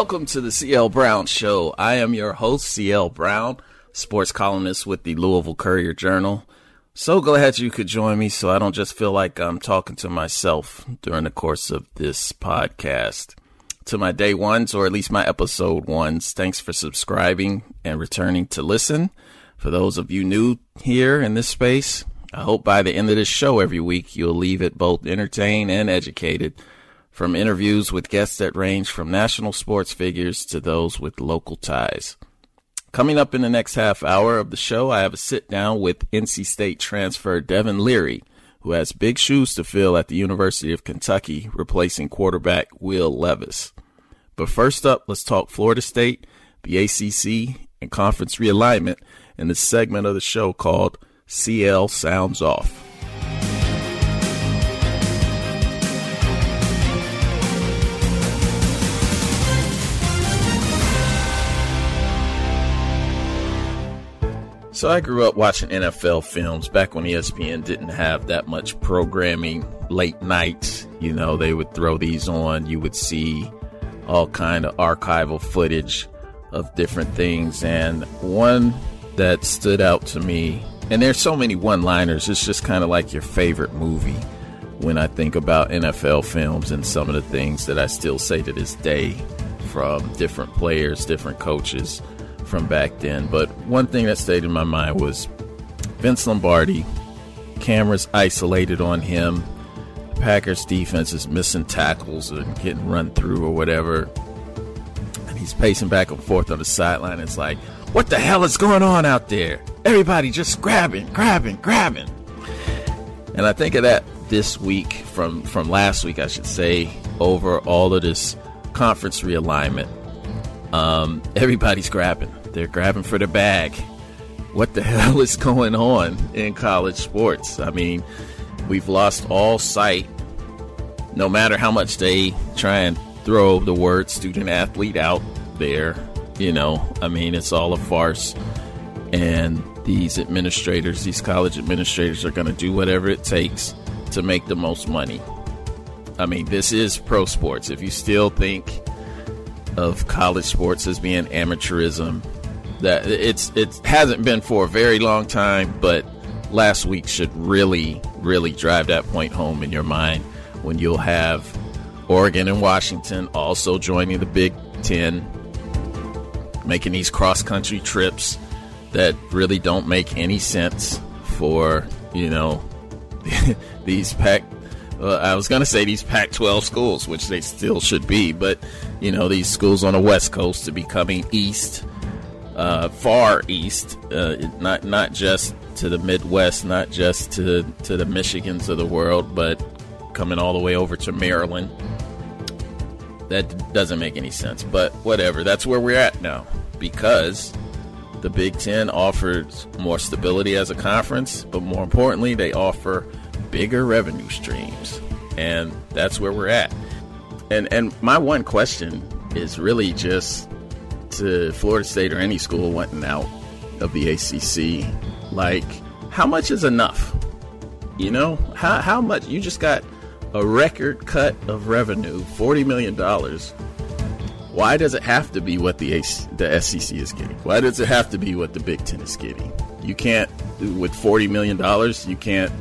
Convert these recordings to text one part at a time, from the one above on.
Welcome to the CL Brown Show. I am your host, CL Brown, sports columnist with the Louisville Courier Journal. So glad you could join me so I don't just feel like I'm talking to myself during the course of this podcast. To my day ones, or at least my episode ones, thanks for subscribing and returning to listen. For those of you new here in this space, I hope by the end of this show every week you'll leave it both entertained and educated from interviews with guests that range from national sports figures to those with local ties. Coming up in the next half hour of the show, I have a sit down with NC State transfer Devin Leary, who has big shoes to fill at the University of Kentucky, replacing quarterback Will Levis. But first up, let's talk Florida State, the ACC, and conference realignment in this segment of the show called CL Sounds Off. So I grew up watching NFL films back when ESPN didn't have that much programming late nights. You know, they would throw these on. You would see all kind of archival footage of different things and one that stood out to me and there's so many one-liners it's just kind of like your favorite movie when i think about nfl films and some of the things that i still say to this day from different players different coaches from back then but one thing that stayed in my mind was vince lombardi cameras isolated on him Packers defense is missing tackles and getting run through or whatever. And he's pacing back and forth on the sideline. It's like, what the hell is going on out there? Everybody just grabbing, grabbing, grabbing. And I think of that this week from from last week, I should say, over all of this conference realignment. Um, everybody's grabbing. They're grabbing for the bag. What the hell is going on in college sports? I mean, we've lost all sight, no matter how much they try and throw the word student athlete out there. You know, I mean, it's all a farce. And these administrators, these college administrators, are going to do whatever it takes to make the most money. I mean, this is pro sports. If you still think of college sports as being amateurism, that it's it hasn't been for a very long time, but last week should really, really drive that point home in your mind when you'll have Oregon and Washington also joining the Big Ten, making these cross country trips that really don't make any sense for, you know, these Pac. I was going to say these Pac 12 schools, which they still should be, but, you know, these schools on the West Coast to be coming east, uh, far east, uh, not, not just to the Midwest, not just to to the Michigans of the world, but coming all the way over to Maryland. That doesn't make any sense, but whatever. That's where we're at now because the Big Ten offers more stability as a conference, but more importantly, they offer bigger revenue streams, and that's where we're at. And and my one question is really just to Florida State or any school wanting out of the ACC like, how much is enough? You know, how, how much? You just got a record cut of revenue, $40 million. Why does it have to be what the, AC, the SEC is getting? Why does it have to be what the Big Ten is getting? You can't, with $40 million, you can't,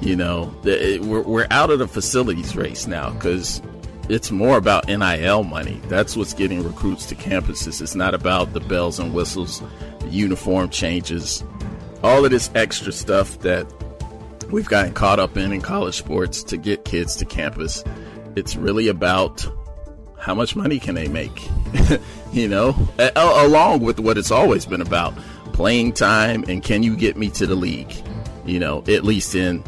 you know, the, we're, we're out of the facilities race now because it's more about NIL money. That's what's getting recruits to campuses. It's not about the bells and whistles, the uniform changes, all of this extra stuff that we've gotten caught up in in college sports to get kids to campus. It's really about how much money can they make, you know, a- along with what it's always been about playing time and can you get me to the league, you know, at least in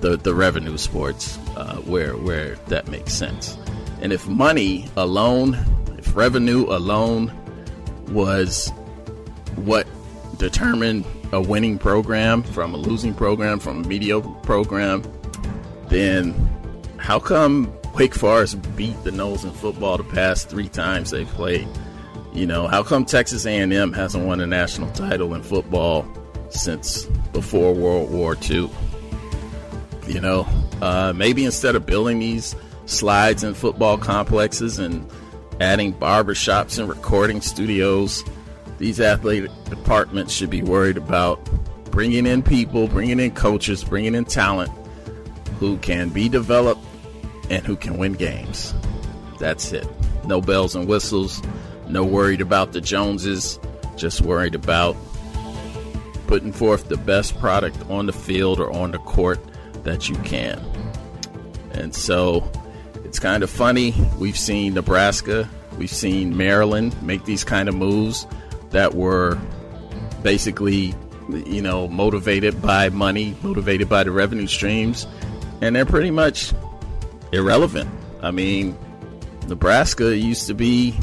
the, the revenue sports uh, where where that makes sense. And if money alone, if revenue alone was what determined a winning program from a losing program from a mediocre program, then how come Wake Forest beat the Noles in football the past three times they played? You know, how come Texas A&M hasn't won a national title in football since before World War II? You know, uh, maybe instead of building these slides and football complexes and adding barbershops and recording studios. These athletic departments should be worried about bringing in people, bringing in coaches, bringing in talent who can be developed and who can win games. That's it. No bells and whistles. No worried about the Joneses. Just worried about putting forth the best product on the field or on the court that you can. And so it's kind of funny. We've seen Nebraska, we've seen Maryland make these kind of moves that were basically, you know, motivated by money, motivated by the revenue streams, and they're pretty much irrelevant. I mean, Nebraska used to be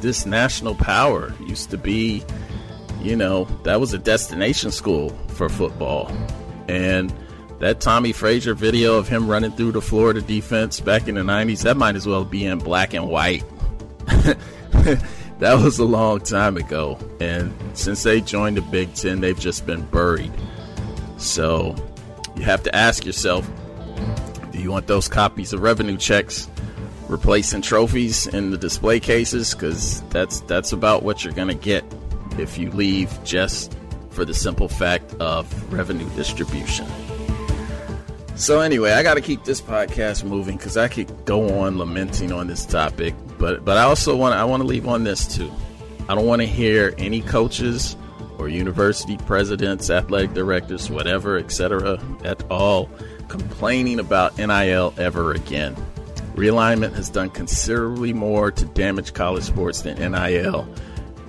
this national power, used to be you know, that was a destination school for football. And that Tommie Frazier video of him running through the Florida defense back in the 90s, that might as well be in black and white. that was a long time ago. And since they joined the Big Ten, they've just been buried. So you have to ask yourself do you want those copies of revenue checks replacing trophies in the display cases? Because that's, that's about what you're going to get if you leave just for the simple fact of revenue distribution. So anyway, I got to keep this podcast moving because I could go on lamenting on this topic, but but I also want I want to leave on this too. I don't want to hear any coaches or university presidents, athletic directors, whatever, etc., at all complaining about NIL ever again. Realignment has done considerably more to damage college sports than NIL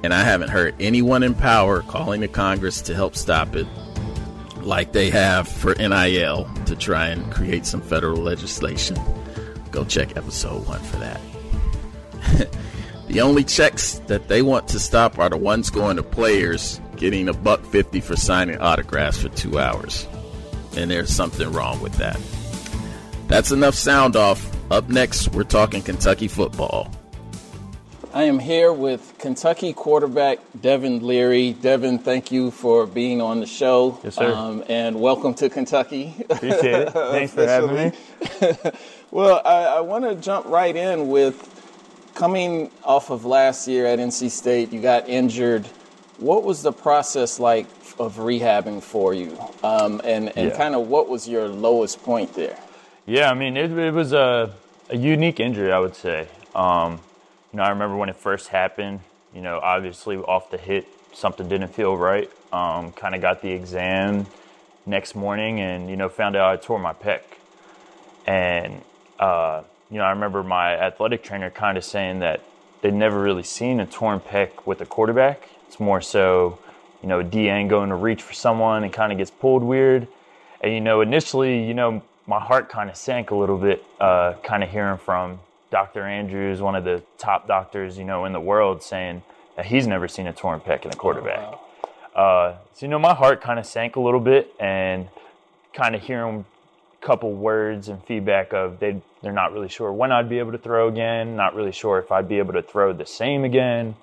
and I haven't heard anyone in power calling the Congress to help stop it like they have for NIL to try and create some federal legislation. Go check episode one for that. the only checks that they want to stop are the ones going to players getting a buck fifty for signing autographs for two hours. And there's something wrong with that. That's enough sound off. Up next, we're talking Kentucky football. I am here with Kentucky quarterback Devin Leary. Devin, thank you for being on the show. Yes, sir. Um, and welcome to Kentucky. Appreciate it. Thanks for having me. well, I, I want to jump right in with coming off of last year at NC State. You got injured. What was the process like of rehabbing for you? Um, and and yeah. kind of what was your lowest point there? Yeah, I mean, it, it was a, a unique injury, I would say. Um, you know, I remember when it first happened, you know, obviously off the hit, something didn't feel right. Um, kind of got the exam next morning and, you know, found out I tore my pec. And, uh, you know, I remember my athletic trainer kind of saying that they'd never really seen a torn pec with a quarterback. It's more so, you know, a DN going to reach for someone and kind of gets pulled weird. And, you know, initially, you know, my heart kind of sank a little bit, uh, kind of hearing from Dr. Andrews, one of the top doctors, you know, in the world, saying that he's never seen a torn pec in a quarterback. Oh, wow. uh, so, you know, my heart kind of sank a little bit and kind of hearing a couple words and feedback of they they're not really sure when I'd be able to throw again, not really sure if I'd be able to throw the same again.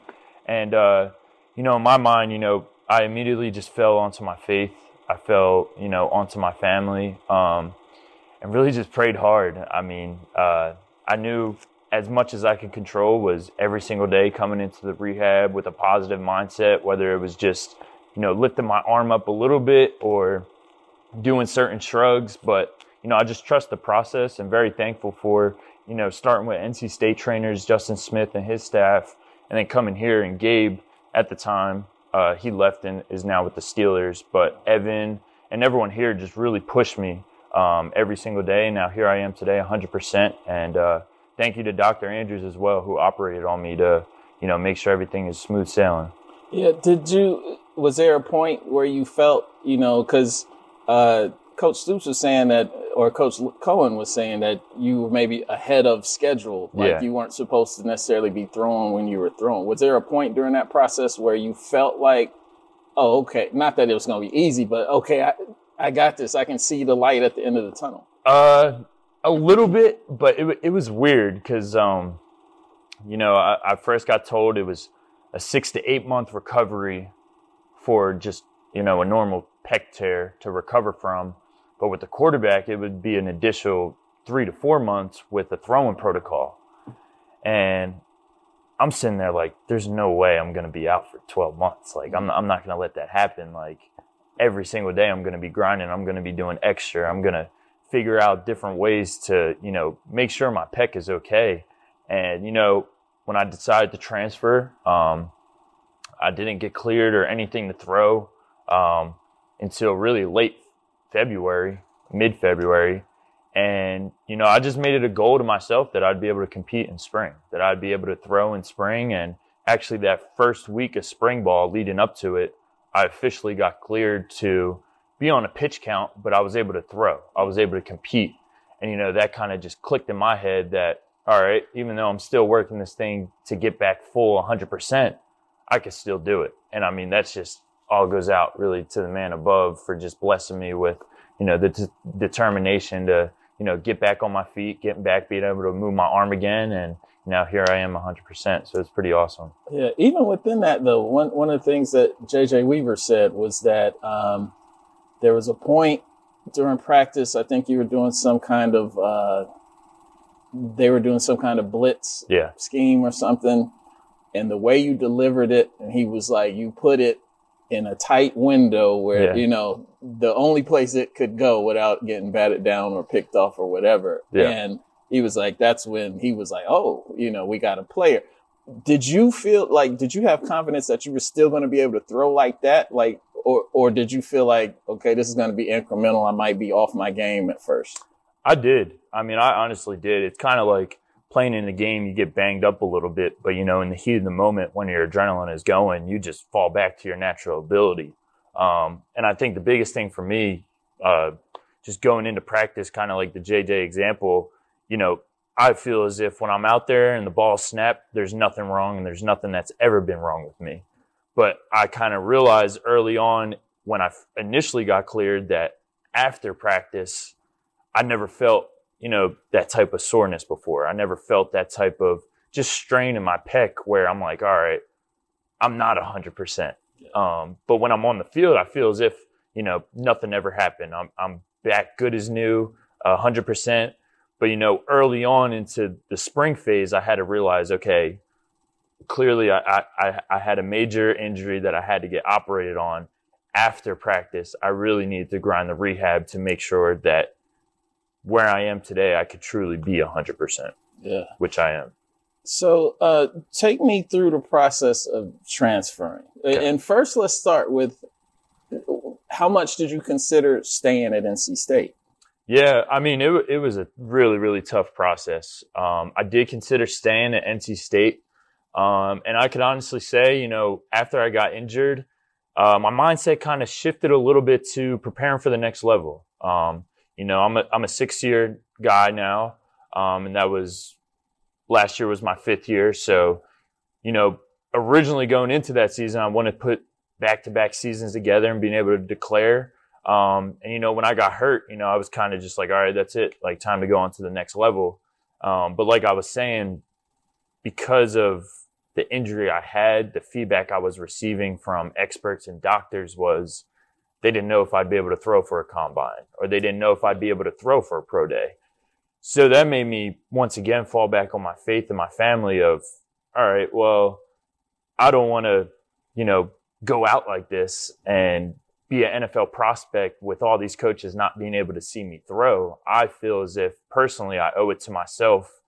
And, uh, you know, in my mind, you know, I immediately just fell onto my faith. I fell, you know, onto my family um, and really just prayed hard. I mean, uh, I knew as much as I could control was every single day coming into the rehab with a positive mindset, whether it was just, you know, lifting my arm up a little bit or doing certain shrugs. But, you know, I just trust the process and very thankful for, you know, starting with NC State trainers, Justin Smith and his staff, and then coming here and Gabe at the time, uh, he left and is now with the Steelers. But Evan and everyone here just really pushed me um, every single day. Now here I am today, 100%. And uh, thank you to Dr. Andrews as well, who operated on me to, you know, make sure everything is smooth sailing. Yeah. Did you? Was there a point where you felt, you know, because uh, Coach Stoops was saying that, or Coach Coen was saying that you were maybe ahead of schedule, like yeah. you weren't supposed to necessarily be throwing when you were throwing. Was there a point during that process where you felt like, oh, okay, not that it was going to be easy, but okay, I, I got this. I can see the light at the end of the tunnel. Uh, a little bit, but it it was weird because um, you know, I, I first got told it was a six to eight month recovery for just you know a normal pec tear to recover from, but with the quarterback, it would be an additional three to four months with the throwing protocol. And I'm sitting there like, there's no way I'm to be out for 12 months. Like, I'm, I'm not to let that happen. Like, every single day I'm going to be grinding. I'm going to be doing extra. I'm going to figure out different ways to, you know, make sure my pec is okay. And, you know, when I decided to transfer, um, I didn't get cleared or anything to throw um, until really late February, mid February. And, you know, I just made it a goal to myself that I'd be able to compete in spring, that I'd be able to throw in spring. And actually, that first week of spring ball leading up to it, I officially got cleared to be on a pitch count, but I was able to throw. I was able to compete. And, you know, that kind of just clicked in my head that, all right, even though I'm still working this thing to get back full 100%, I could still do it. And I mean, that's just all goes out really to the man above for just blessing me with, you know, the t- determination to, you know, get back on my feet, getting back, being able to move my arm again. And now here I am 100%. So it's pretty awesome. Yeah. Even within that, though, one, one of the things that JJ Weaver said was that um, there was a point during practice, I think you were doing some kind of, uh, they were doing some kind of blitz yeah. scheme or something. And the way you delivered it, and he was like, you put it in a tight window where yeah. you know the only place it could go without getting batted down or picked off or whatever. Yeah. And he was like, that's when he was like, oh, you know, we got a player. Did you feel like did you have confidence that you were still going to be able to throw like that, like, or or did you feel like okay, this is going to be incremental? I might be off my game at first. I did. I mean, I honestly did. It's kind of like playing in the game, you get banged up a little bit, but you know, in the heat of the moment, when your adrenaline is going, you just fall back to your natural ability. Um, and I think the biggest thing for me, uh, just going into practice, kind of like the JJ example, you know, I feel as if when I'm out there and the ball snapped, there's nothing wrong and there's nothing that's ever been wrong with me. But I kind of realized early on when I initially got cleared that after practice, I never felt you know, that type of soreness before. I never felt that type of just strain in my pec where I'm like, all right, I'm not 100%. Um, but when I'm on the field, I feel as if, you know, nothing ever happened. I'm, I'm back good as new, 100%. But, you know, early on into the spring phase, I had to realize, okay, clearly I, I, I had a major injury that I had to get operated on after practice. I really needed to grind the rehab to make sure that where I am today, I could truly be hundred percent. Yeah, which I am. So, uh, take me through the process of transferring. Okay. And first, let's start with how much did you consider staying at NC State? Yeah, I mean, it, it was a really, really tough process. Um, I did consider staying at NC State. Um, and I could honestly say, you know, after I got injured, uh, my mindset kind of shifted a little bit to preparing for the next level. Um, you know, I'm a I'm a six year guy now, um, and that was last year was my fifth year. So, you know, originally going into that season, I wanted to put back to back seasons together and being able to declare. Um, and you know, when I got hurt, you know, I was kind of just like, all right, that's it, like time to go on to the next level. Um, but like I was saying, because of the injury I had, the feedback I was receiving from experts and doctors was they didn't know if I'd be able to throw for a combine or they didn't know if I'd be able to throw for a pro day. So that made me once again fall back on my faith and my family of, all right, well, I don't want to, you know, go out like this and be an NFL prospect with all these coaches not being able to see me throw. I feel as if personally I owe it to myself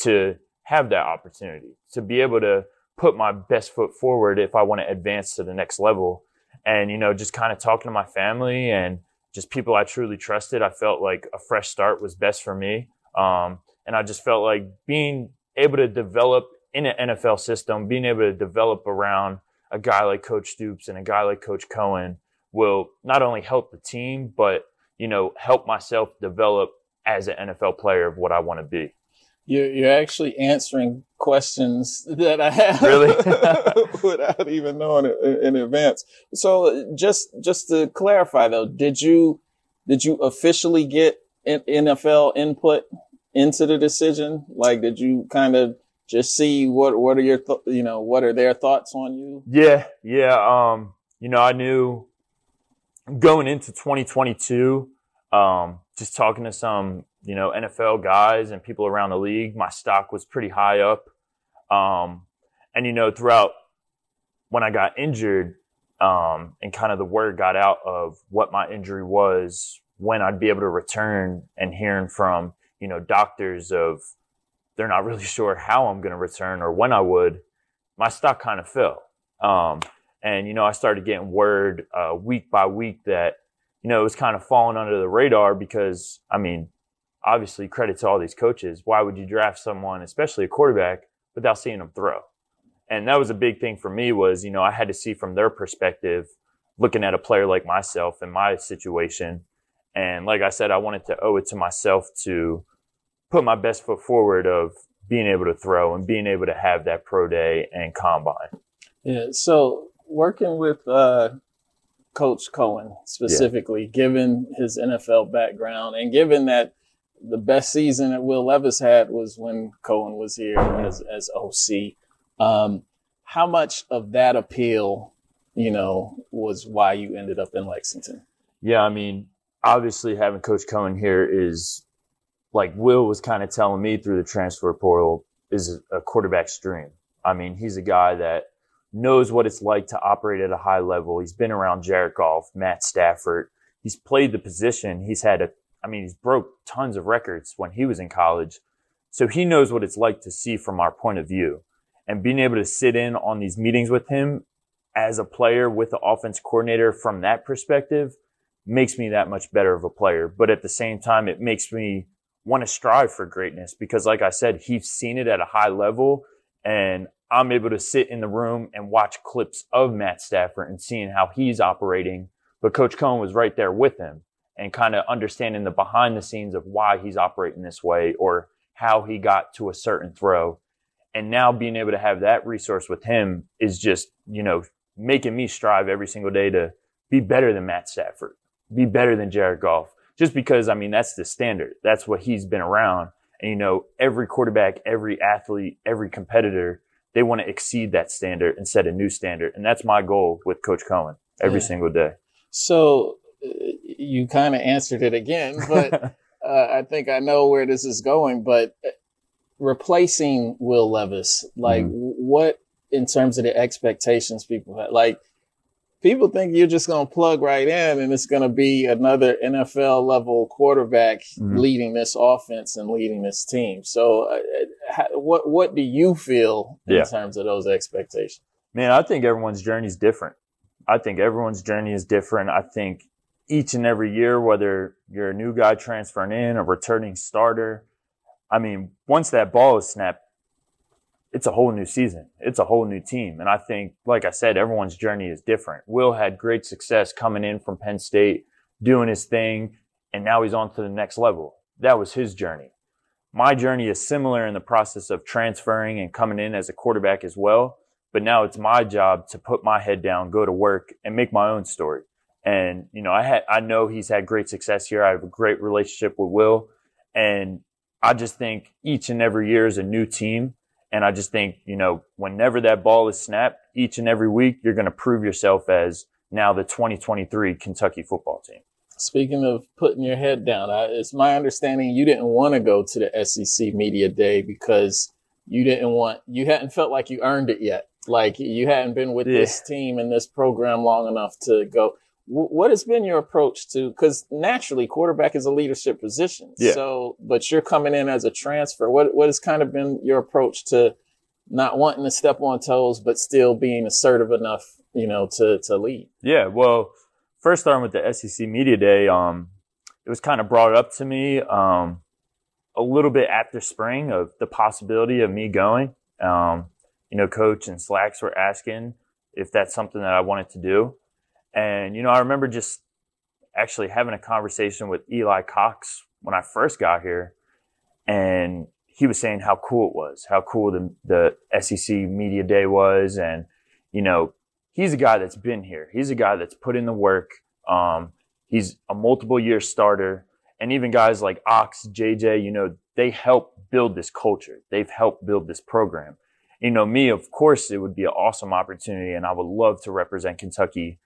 to have that opportunity, to be able to put my best foot forward if I want to advance to the next level and you know just kind of talking to my family and just people I truly trusted. I felt like a fresh start was best for me, um, and I just felt like being able to develop in an NFL system, being able to develop around a guy like Coach Stoops and a guy like Coach Coen will not only help the team, but you know help myself develop as an NFL player of what I want to be. You're, you're actually answering questions that I have really without even knowing it in advance. So just, just to clarify though, did you, did you officially get NFL input into the decision? Like, did you kind of just see what, what are your, th- you know, what are their thoughts on you? Yeah. Yeah. Um, you know, I knew going into 2022, um, just talking to some you know, NFL guys and people around the league, my stock was pretty high up. Um, and you know, throughout when I got injured, um, and kind of the word got out of what my injury was, when I'd be able to return, and hearing from you know doctors of they're not really sure how I'm going to return or when I would, my stock kind of fell. Um, and you know, I started getting word uh, week by week that you know it was kind of falling under the radar because I mean, obviously credit to all these coaches. Why would you draft someone, especially a quarterback, without seeing them throw? And that was a big thing for me was, you know, I had to see from their perspective, looking at a player like myself in my situation. And like I said, I wanted to owe it to myself to put my best foot forward of being able to throw and being able to have that pro day and combine. Yeah. So working with uh, Coach Coen specifically, yeah. given his NFL background and given that the best season that Will Levis had was when Coen was here as, as OC. Um, how much of that appeal, you know, was why you ended up in Lexington? Yeah, I mean, obviously having Coach Coen here is like Will was kind of telling me through the transfer portal is a quarterback's dream. I mean, he's a guy that knows what it's like to operate at a high level. He's been around Jared Goff, Matt Stafford. He's played the position. He's had a I mean, he's broke tons of records when he was in college. So he knows what it's like to see from our point of view. And being able to sit in on these meetings with him as a player with the offense coordinator from that perspective makes me that much better of a player. But at the same time, it makes me want to strive for greatness because like I said, he's seen it at a high level and I'm able to sit in the room and watch clips of Matt Stafford and seeing how he's operating. But Coach Coen was right there with him and kind of understanding the behind the scenes of why he's operating this way or how he got to a certain throw. And now being able to have that resource with him is just, you know, making me strive every single day to be better than Matt Stafford, be better than Jared Goff. Just because, I mean, that's the standard. That's what he's been around. And, you know, every quarterback, every athlete, every competitor, they want to exceed that standard and set a new standard. And that's my goal with Coach Coen every yeah. single day. So you kind of answered it again, but uh, I think I know where this is going. But uh, replacing Will Levis, like mm what in terms of the expectations people have, like people think you're just going to plug right in and it's going to be another NFL level quarterback mm leading this offense and leading this team. So, uh, how, what what do you feel in yeah. terms of those expectations? Man, I think everyone's journey is different. I think everyone's journey is different. I think each and every year, whether you're a new guy transferring in, a returning starter. I mean, once that ball is snapped, it's a whole new season. It's a whole new team. And I think, like I said, everyone's journey is different. Will had great success coming in from Penn State, doing his thing, and now he's on to the next level. That was his journey. My journey is similar in the process of transferring and coming in as a quarterback as well. But now it's my job to put my head down, go to work, and make my own story. And, you know, I had, I know he's had great success here. I have a great relationship with Will. And I just think each and every year is a new team. And I just think, you know, whenever that ball is snapped, each and every week, you're going to prove yourself as now the 2023 Kentucky football team. Speaking of putting your head down, I, it's my understanding you didn't want to go to the SEC Media Day because you didn't want, you hadn't felt like you earned it yet. Like you hadn't been with yeah. this team and this program long enough to go what has been your approach to because naturally quarterback is a leadership position. Yeah. so but you're coming in as a transfer. What what has kind of been your approach to not wanting to step on toes but still being assertive enough you know to to lead? Yeah well first starting with the sec media day um it was kind of brought up to me um a little bit after spring of the possibility of me going. Um you know coach and slacks were asking if that's something that i wanted to do and, you know, I remember just actually having a conversation with Eli Cox when I first got here. And he was saying how cool it was, how cool the, the SEC media day was. And, you know, he's a guy that's been here. He's a guy that's put in the work. Um, he's a multiple year starter. And even guys like Ox, JJ, you know, they help build this culture. They've helped build this program. You know, me, of course, it would be an awesome opportunity and I would love to represent Kentucky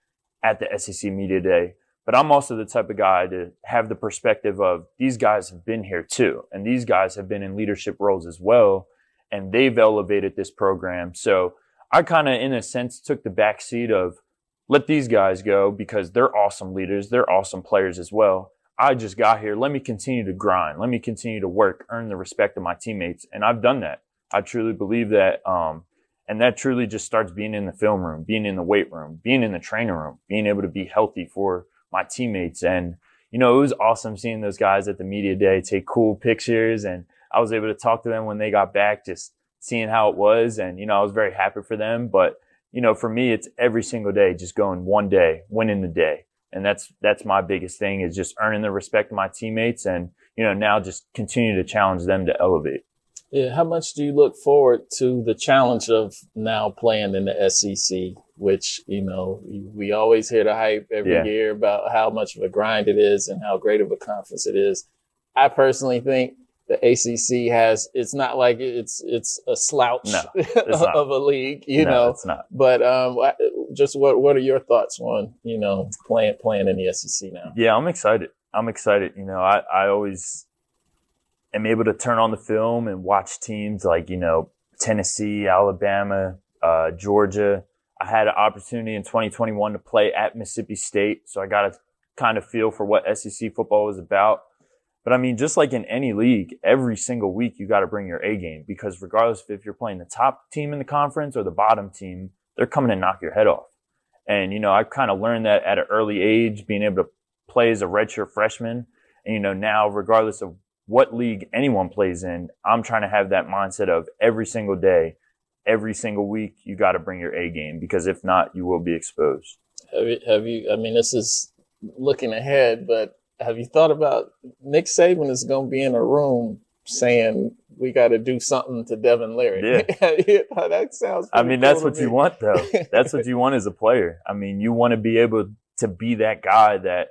at the SEC Media Day. But I'm also the type of guy to have the perspective of these guys have been here too. And these guys have been in leadership roles as well. and they've elevated this program. So I kind of, in a sense, took the back seat of let these guys go because they're awesome leaders. They're awesome players as well. I just got here. Let me continue to grind. Let me continue to work, earn the respect of my teammates. And I've done that. I truly believe that. Um, and that truly just starts being in the film room, being in the weight room, being in the training room, being able to be healthy for my teammates. And, you know, it was awesome seeing those guys at the media day take cool pictures. And I was able to talk to them when they got back, just seeing how it was. And, you know, I was very happy for them. But, you know, for me, it's every single day, just going one day, winning the day and that's that's my biggest thing is just earning the respect of my teammates and you know now just continue to challenge them to elevate yeah how much do you look forward to the challenge of now playing in the sec which you know we always hear the hype every yeah. year about how much of a grind it is and how great of a conference it is i personally think the ACC has it's not like it's it's a slouch no, of a league, you no, know. It's not. But um, just what what are your thoughts on you know playing playing in the SEC now? Yeah, I'm excited. I'm excited. You know, I I always am able to turn on the film and watch teams like you know Tennessee, Alabama, uh, Georgia. I had an opportunity in 2021 to play at Mississippi State, so I got a kind of feel for what SEC football was about. But I mean, just like in any league, every single week you got to bring your A game because regardless if you're playing the top team in the conference or the bottom team, they're coming to knock your head off. And, you know, I kind of learned that at an early age, being able to play as a redshirt freshman. And, you know, now regardless of what league anyone plays in, I'm trying to have that mindset of every single day, every single week, you got to bring your A game because if not, you will be exposed. Have you, have you, I mean, this is looking ahead, but have you thought about Nick Saban is going to be in a room saying we got to do something to Devin Leary? Yeah, that sounds. I mean, cool that's what me. you want, though. that's what you want as a player. I mean, you want to be able to be that guy that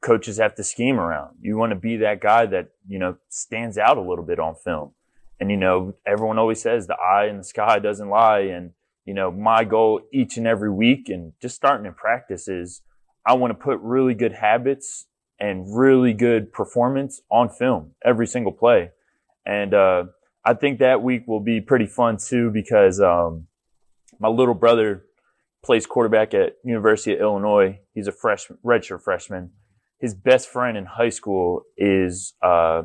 coaches have to scheme around. You want to be that guy that you know stands out a little bit on film. And you know, everyone always says the eye in the sky doesn't lie. And you know, my goal each and every week, and just starting in practice, is I want to put really good habits and really good performance on film every single play. And uh, I think that week will be pretty fun too because um, my little brother plays quarterback at University of Illinois. He's a freshman, redshirt freshman. His best friend in high school is uh,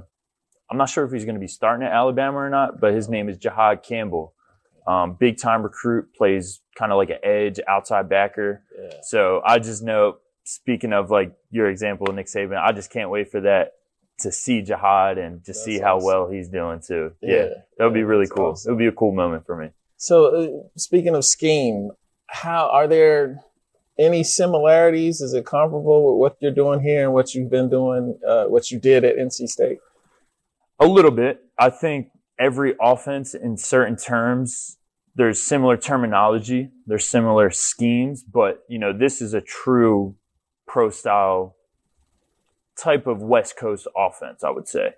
I'm not sure if he's going to be starting at Alabama or not, but his name is Jihaad Campbell. Um, big time recruit, plays kind of like an edge outside backer. Yeah. So I just know speaking of like your example of Nick Saban, I just can't wait for that to see Jihaad and to That's see how awesome. well he's doing too. Yeah, yeah that would be really cool. Awesome. It would be a cool moment for me. So, uh, speaking of scheme, how are there any similarities? Is it comparable with what you're doing here and what you've been doing, uh, what you did at NC State? A little bit. I think every offense, in certain terms, there's similar terminology, there's similar schemes, but you know, this is a true pro style type of West Coast offense, I would say.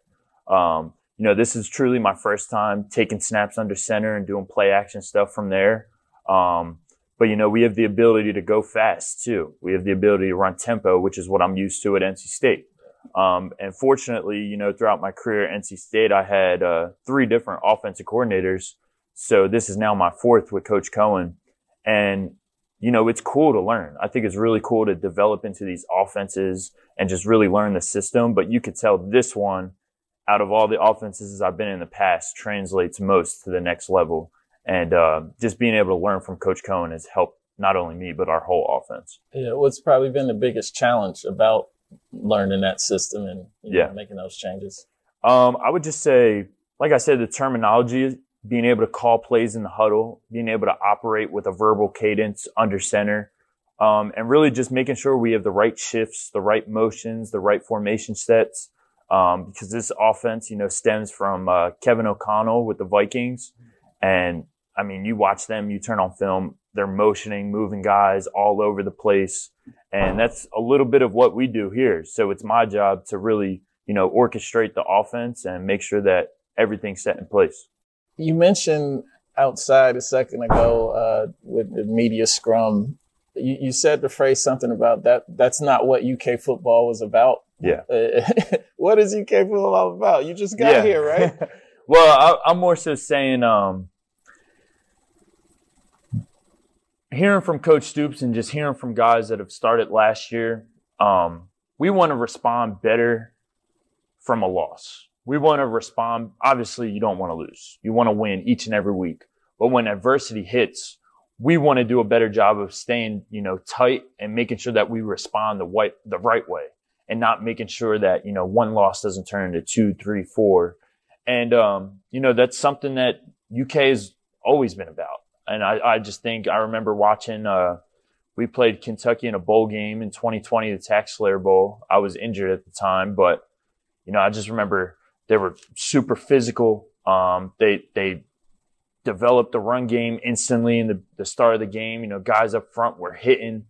Um, you know, this is truly my first time taking snaps under center and doing play action stuff from there. Um, but you know, we have the ability to go fast too. We have the ability to run tempo, which is what I'm used to at NC State. Um, and fortunately, you know, throughout my career at NC State, I had uh, three different offensive coordinators. So this is now my fourth with Coach Coen. And you know, it's cool to learn. I think it's really cool to develop into these offenses and just really learn the system. But you could tell this one, out of all the offenses I've been in the past, translates most to the next level. And uh, just being able to learn from Coach Coen has helped not only me, but our whole offense. Yeah, what's probably been the biggest challenge about learning that system and yeah. Know, making those changes? Um, I would just say, like I said, the terminology being able to call plays in the huddle, being able to operate with a verbal cadence under center, um, and really just making sure we have the right shifts, the right motions, the right formation sets. Um, because this offense, you know, stems from uh, Kevin O'Connell with the Vikings, and I mean, you watch them, you turn on film, they're motioning, moving guys all over the place, and that's a little bit of what we do here. So it's my job to really, you know, orchestrate the offense and make sure that everything's set in place. You mentioned outside a second ago uh, with the media scrum. You, you, said the phrase something about that. That's not what UK football was about. Yeah. what is UK football about? You just got yeah. here, right? Well, I, am more so saying, um, hearing from Coach Stoops and just hearing from guys that have started last year, um, we want to respond better from a loss. We want to respond. Obviously, you don't want to lose. You want to win each and every week. But when adversity hits, we want to do a better job of staying, you know, tight and making sure that we respond the white, the right way and not making sure that, you know, one loss doesn't turn into two, three, four. And, um, you know, that's something that UK has always been about. And I, I just think I remember watching, uh, we played Kentucky in a bowl game in 2020, the Tax TaxSlayer Bowl. I was injured at the time, but, you know, I just remember they were super physical. Um, they, they developed the run game instantly in the, the start of the game. You know, guys up front were hitting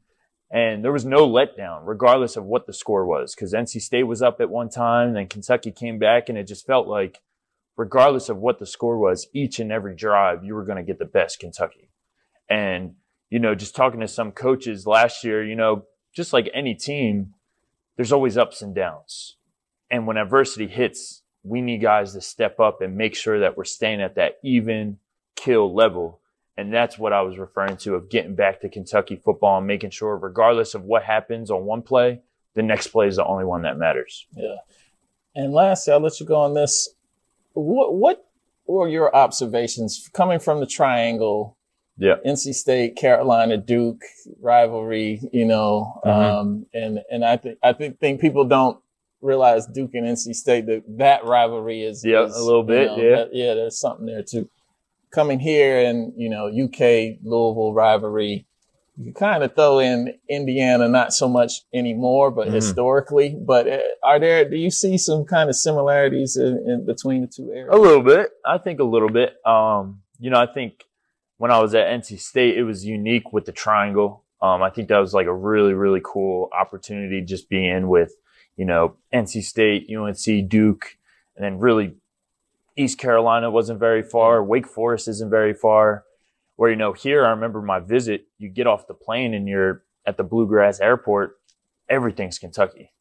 and there was no letdown regardless of what the score was because NC State was up at one time, then Kentucky came back and it just felt like regardless of what the score was, each and every drive, you were going to get the best Kentucky. And, you know, just talking to some coaches last year, you know, just like any team, there's always ups and downs. And when adversity hits, we need guys to step up and make sure that we're staying at that even kill level. And that's what I was referring to of getting back to Kentucky football and making sure, regardless of what happens on one play, the next play is the only one that matters. Yeah. And lastly, I'll let you go on this. What what were your observations coming from the triangle? Yeah. NC State, Carolina, Duke rivalry, you know, mm-hmm. um, and and I think I think think people don't realize Duke and NC State that that rivalry is yeah is, a little bit know, yeah that, yeah there's something there too coming here and, you know, UK Louisville rivalry, you kind of throw in Indiana, not so much anymore, but mm-hmm. historically. But uh, are there, do you see some kind of similarities in, in, between the two areas? A little bit. I think a little bit. Um, you know, I think when I was at NC State, it was unique with the triangle. Um, I think that was like a really, really cool opportunity just being with, you know, NC State, UNC, Duke, and then really East Carolina wasn't very far. Wake Forest isn't very far. Where, you know, here, I remember my visit, you get off the plane and you're at the Bluegrass Airport, everything's Kentucky.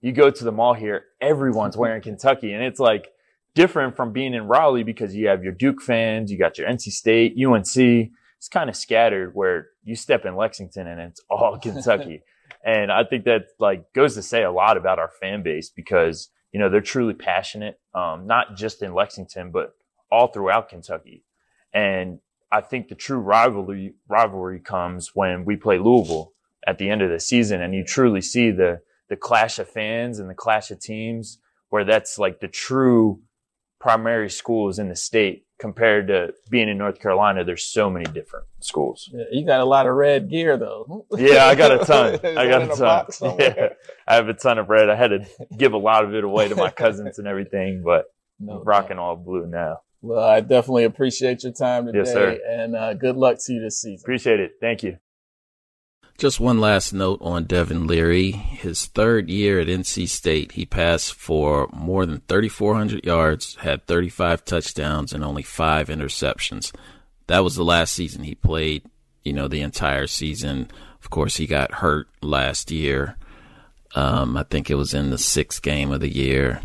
You go to the mall here, everyone's wearing Kentucky. And it's like different from being in Raleigh because you have your Duke fans, you got your NC State, UNC. It's kind of scattered where you step in Lexington and it's all Kentucky. and I think that like goes to say a lot about our fan base because you know, they're truly passionate, um, not just in Lexington, but all throughout Kentucky. And I think the true rivalry rivalry comes when we play Louisville at the end of the season, and you truly see the the clash of fans and the clash of teams, where that's like the true primary schools in the state compared to being in North Carolina. There's so many different schools. Yeah, you got a lot of red gear though. yeah, I got a ton. I got a ton. Yeah, I have a ton of red. I had to give a lot of it away to my cousins and everything, but no, rocking all blue now. Well, I definitely appreciate your time today, yes, sir. and uh, good luck to you this season. Appreciate it. Thank you. Just one last note on Devin Leary. His third year at NC State, he passed for more than 3,400 yards, had 35 touchdowns, and only five interceptions. That was the last season he played, you know, the entire season. Of course, he got hurt last year. Um, I think it was in the sixth game of the year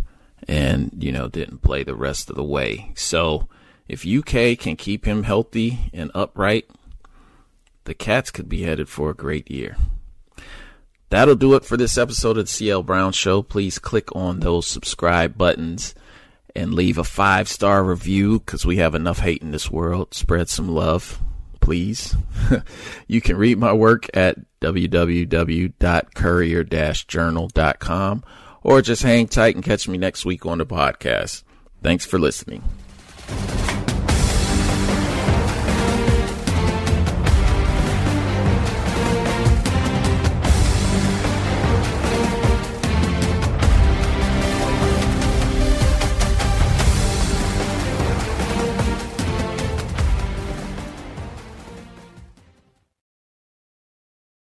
and, you know, didn't play the rest of the way. So if UK can keep him healthy and upright, the Cats could be headed for a great year. That'll do it for this episode of the CL Brown Show. Please click on those subscribe buttons and leave a five star review because we have enough hate in this world. Spread some love, please. you can read my work at www.courier-journal.com or just hang tight and catch me next week on the podcast. Thanks for listening.